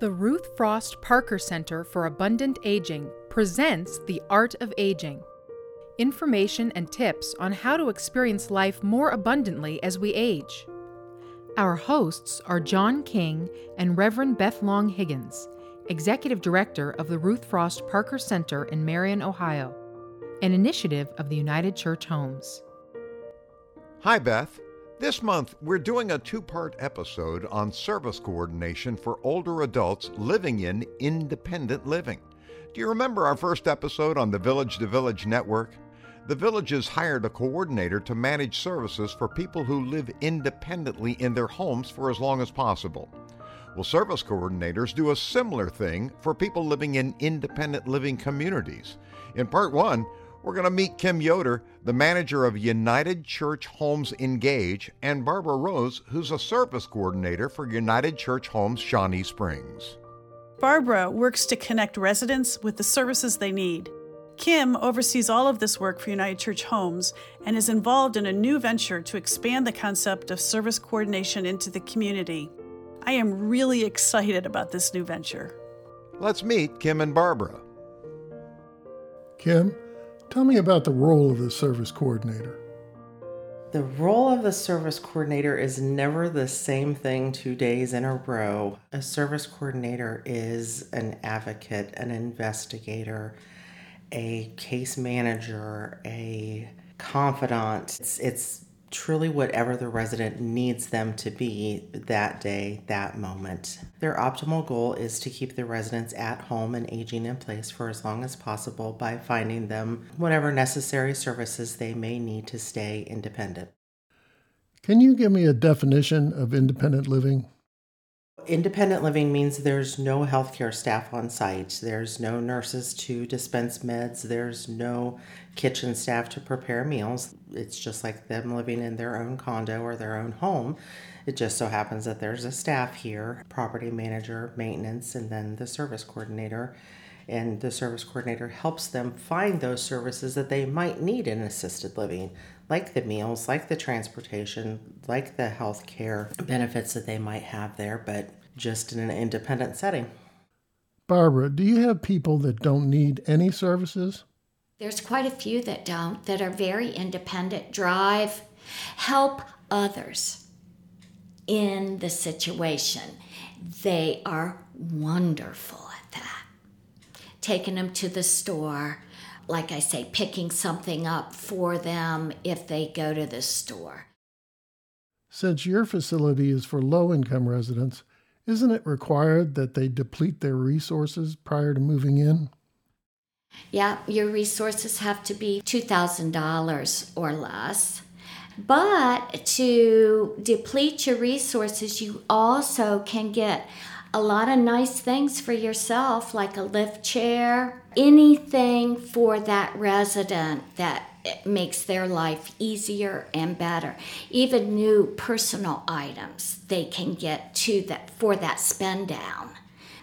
The Ruth Frost Parker Center for Abundant Aging presents The Art of Aging. Information and tips on how to experience life more abundantly as we age. Our hosts are John King and Reverend Beth Long Higgins, Executive Director of the Ruth Frost Parker Center in Marion, Ohio, an initiative of the United Church Homes. Hi, Beth. This month, we're doing a two part episode on service coordination for older adults living in independent living. Do you remember our first episode on the Village to Village Network? The villages hired a coordinator to manage services for people who live independently in their homes for as long as possible. Well, service coordinators do a similar thing for people living in independent living communities. In part one, we're going to meet Kim Yoder, the manager of United Church Homes Engage, and Barbara Rose, who's a service coordinator for United Church Homes Shawnee Springs. Barbara works to connect residents with the services they need. Kim oversees all of this work for United Church Homes and is involved in a new venture to expand the concept of service coordination into the community. I am really excited about this new venture. Let's meet Kim and Barbara. Kim, Tell me about the role of the service coordinator. The role of the service coordinator is never the same thing two days in a row. A service coordinator is an advocate, an investigator, a case manager, a confidant. It's, it's truly whatever the resident needs them to be that day, that moment. Their optimal goal is to keep the residents at home and aging in place for as long as possible by finding them whatever necessary services they may need to stay independent. Can you give me a definition of independent living? Independent living means there's no healthcare staff on site. There's no nurses to dispense meds. There's no kitchen staff to prepare meals. It's just like them living in their own condo or their own home. It just so happens that there's a staff here property manager, maintenance, and then the service coordinator. And the service coordinator helps them find those services that they might need in assisted living like the meals, like the transportation, like the health care benefits that they might have there, but just in an independent setting. Barbara, do you have people that don't need any services? There's quite a few that don't, that are very independent, drive, help others in the situation. They are wonderful at that. Taking them to the store, like I say, picking something up for them if they go to the store. Since your facility is for low income residents, isn't it required that they deplete their resources prior to moving in? Yeah, your resources have to be $2,000 or less. But to deplete your resources, you also can get a lot of nice things for yourself, like a lift chair, anything for that resident that makes their life easier and better. Even new personal items they can get to that for that spend down.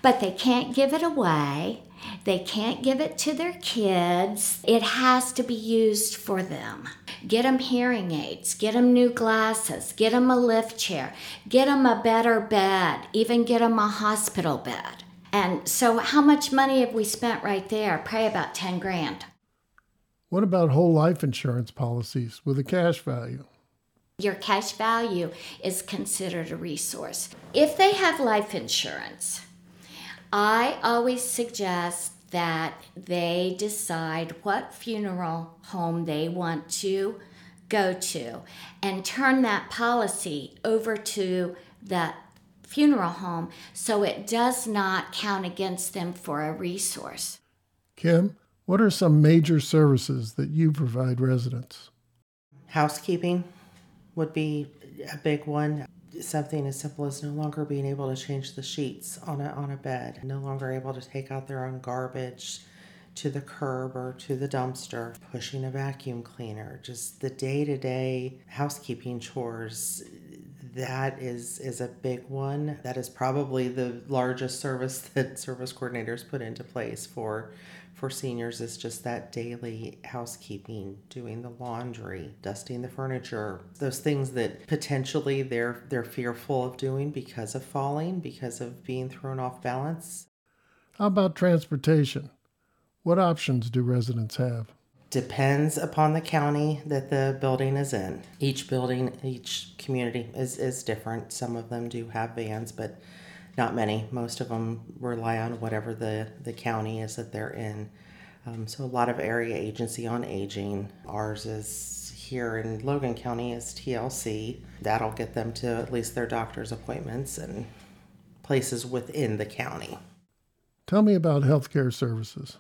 But they can't give it away. They can't give it to their kids. It has to be used for them. Get them hearing aids, get them new glasses, get them a lift chair, get them a better bed, even get them a hospital bed. And so, how much money have we spent right there? Probably about 10 grand. What about whole life insurance policies with a cash value? Your cash value is considered a resource. If they have life insurance, I always suggest that they decide what funeral home they want to go to and turn that policy over to the funeral home so it does not count against them for a resource. Kim, what are some major services that you provide residents? Housekeeping would be a big one something as simple as no longer being able to change the sheets on a, on a bed, no longer able to take out their own garbage to the curb or to the dumpster, pushing a vacuum cleaner, just the day to day housekeeping chores. That is is a big one. That is probably the largest service that service coordinators put into place for for seniors is just that daily housekeeping, doing the laundry, dusting the furniture, those things that potentially they're they're fearful of doing because of falling, because of being thrown off balance. How about transportation? What options do residents have? Depends upon the county that the building is in. Each building, each community is, is different. Some of them do have vans, but not many. Most of them rely on whatever the, the county is that they're in. Um, so a lot of area agency on aging. Ours is here in Logan County is TLC. That'll get them to at least their doctor's appointments and places within the county. Tell me about healthcare services.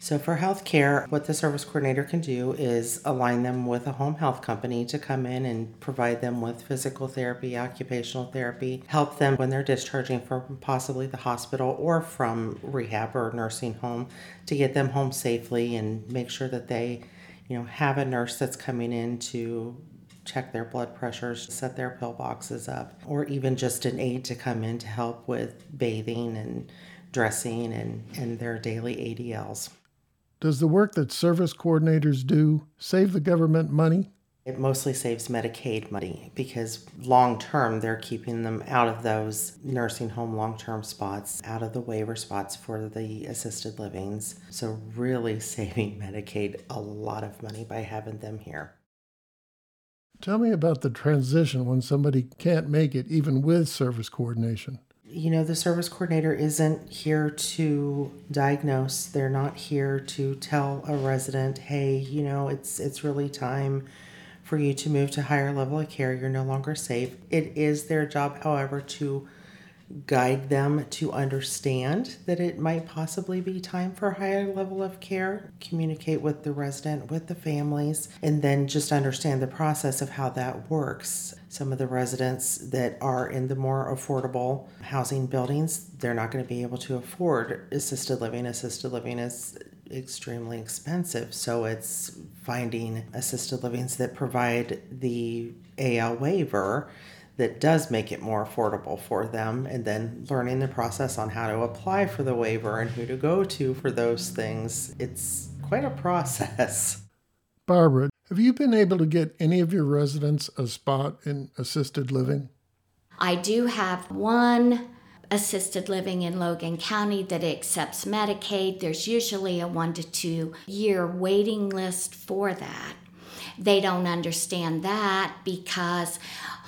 So, for healthcare, what the service coordinator can do is align them with a home health company to come in and provide them with physical therapy, occupational therapy, help them when they're discharging from possibly the hospital or from rehab or nursing home to get them home safely and make sure that they, you know, have a nurse that's coming in to check their blood pressures, set their pill boxes up, or even just an aide to come in to help with bathing and dressing and, and their daily ADLs. Does the work that service coordinators do save the government money? It mostly saves Medicaid money because long term they're keeping them out of those nursing home long term spots, out of the waiver spots for the assisted livings. So, really saving Medicaid a lot of money by having them here. Tell me about the transition when somebody can't make it, even with service coordination you know, the service coordinator isn't here to diagnose. They're not here to tell a resident, "Hey, you know, it's it's really time for you to move to higher level of care. You're no longer safe." It is their job, however, to guide them to understand that it might possibly be time for a higher level of care, communicate with the resident, with the families, and then just understand the process of how that works. Some of the residents that are in the more affordable housing buildings, they're not going to be able to afford assisted living. Assisted living is extremely expensive. So it's finding assisted livings that provide the AL waiver that does make it more affordable for them and then learning the process on how to apply for the waiver and who to go to for those things it's quite a process barbara have you been able to get any of your residents a spot in assisted living i do have one assisted living in Logan County that accepts Medicaid. There's usually a one to two year waiting list for that. They don't understand that because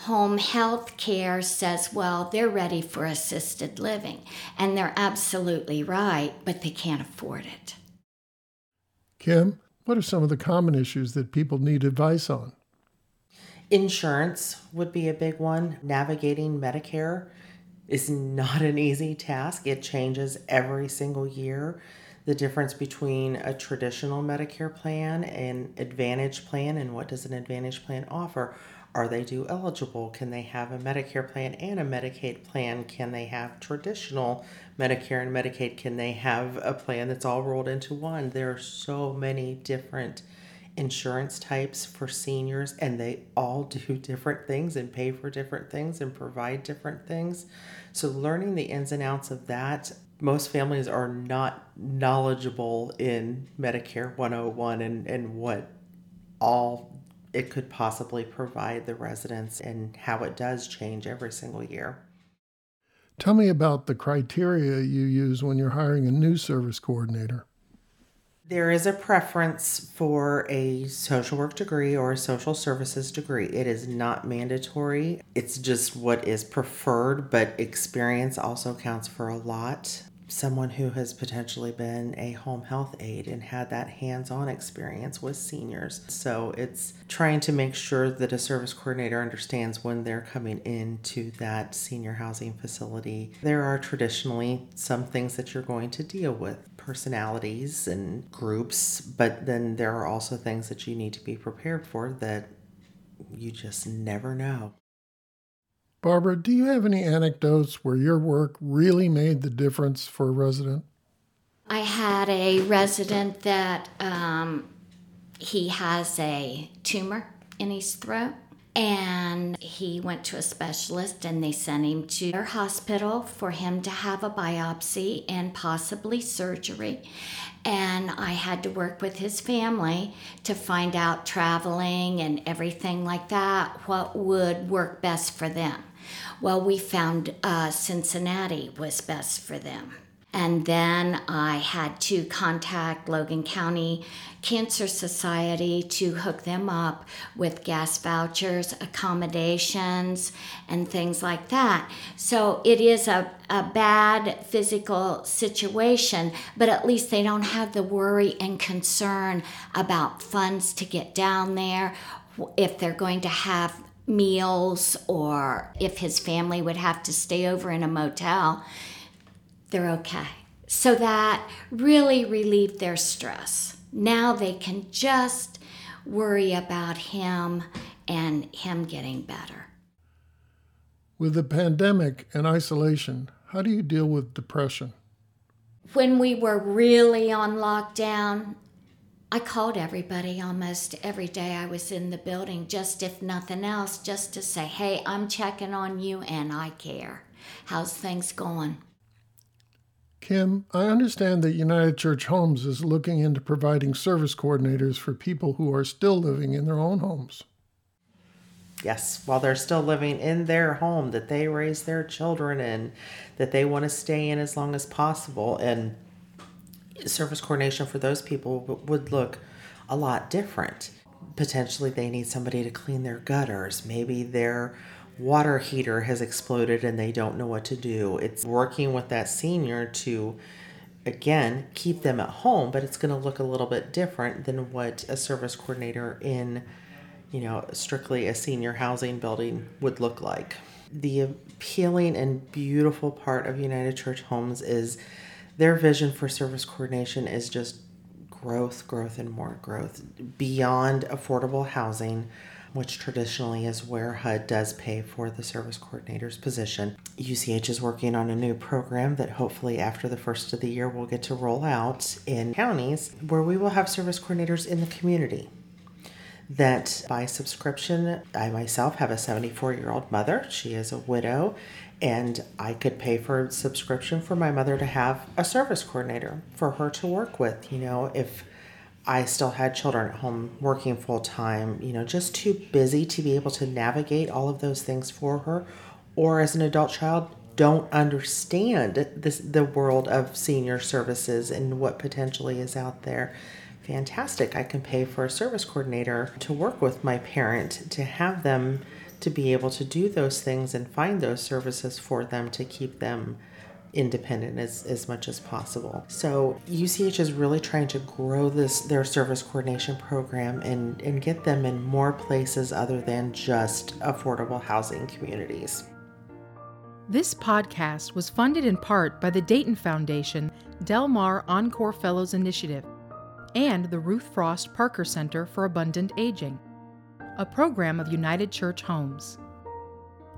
home health care says, well, they're ready for assisted living. And they're absolutely right, but they can't afford it. Kim, what are some of the common issues that people need advice on? Insurance would be a big one. Navigating Medicare is not an easy task, it changes every single year. The difference between a traditional Medicare plan and Advantage plan, and what does an Advantage plan offer? Are they dual eligible? Can they have a Medicare plan and a Medicaid plan? Can they have traditional Medicare and Medicaid? Can they have a plan that's all rolled into one? There are so many different insurance types for seniors, and they all do different things and pay for different things and provide different things. So, learning the ins and outs of that, most families are not knowledgeable in Medicare 101 and, and what all it could possibly provide the residents and how it does change every single year. Tell me about the criteria you use when you're hiring a new service coordinator. There is a preference for a social work degree or a social services degree. It is not mandatory. It's just what is preferred, but experience also counts for a lot someone who has potentially been a home health aide and had that hands on experience with seniors. So it's trying to make sure that a service coordinator understands when they're coming into that senior housing facility. There are traditionally some things that you're going to deal with personalities and groups, but then there are also things that you need to be prepared for that you just never know. Barbara, do you have any anecdotes where your work really made the difference for a resident? I had a resident that um, he has a tumor in his throat. And he went to a specialist and they sent him to their hospital for him to have a biopsy and possibly surgery. And I had to work with his family to find out traveling and everything like that, what would work best for them. Well, we found uh, Cincinnati was best for them. And then I had to contact Logan County Cancer Society to hook them up with gas vouchers, accommodations, and things like that. So it is a, a bad physical situation, but at least they don't have the worry and concern about funds to get down there, if they're going to have meals, or if his family would have to stay over in a motel they're okay. So that really relieved their stress. Now they can just worry about him and him getting better. With the pandemic and isolation, how do you deal with depression? When we were really on lockdown, I called everybody almost every day I was in the building, just if nothing else, just to say, hey, I'm checking on you and I care. How's things going? Kim, I understand that United Church Homes is looking into providing service coordinators for people who are still living in their own homes. Yes, while they're still living in their home that they raise their children in, that they want to stay in as long as possible. And service coordination for those people would look a lot different. Potentially, they need somebody to clean their gutters. Maybe they're water heater has exploded and they don't know what to do. It's working with that senior to again keep them at home, but it's going to look a little bit different than what a service coordinator in you know strictly a senior housing building would look like. The appealing and beautiful part of United Church Homes is their vision for service coordination is just growth, growth, and more growth beyond affordable housing which traditionally is where HUD does pay for the service coordinator's position. UCH is working on a new program that hopefully after the first of the year we'll get to roll out in counties where we will have service coordinators in the community. That by subscription, I myself have a 74 year old mother. She is a widow, and I could pay for a subscription for my mother to have a service coordinator for her to work with. You know, if I still had children at home working full time, you know, just too busy to be able to navigate all of those things for her. Or as an adult child, don't understand this, the world of senior services and what potentially is out there. Fantastic. I can pay for a service coordinator to work with my parent to have them to be able to do those things and find those services for them to keep them independent as, as much as possible. So UCH is really trying to grow this their service coordination program and, and get them in more places other than just affordable housing communities. This podcast was funded in part by the Dayton Foundation Del Mar Encore Fellows Initiative and the Ruth Frost Parker Center for Abundant Aging, a program of United Church Homes.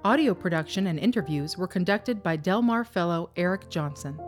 Audio production and interviews were conducted by Del Mar Fellow Eric Johnson.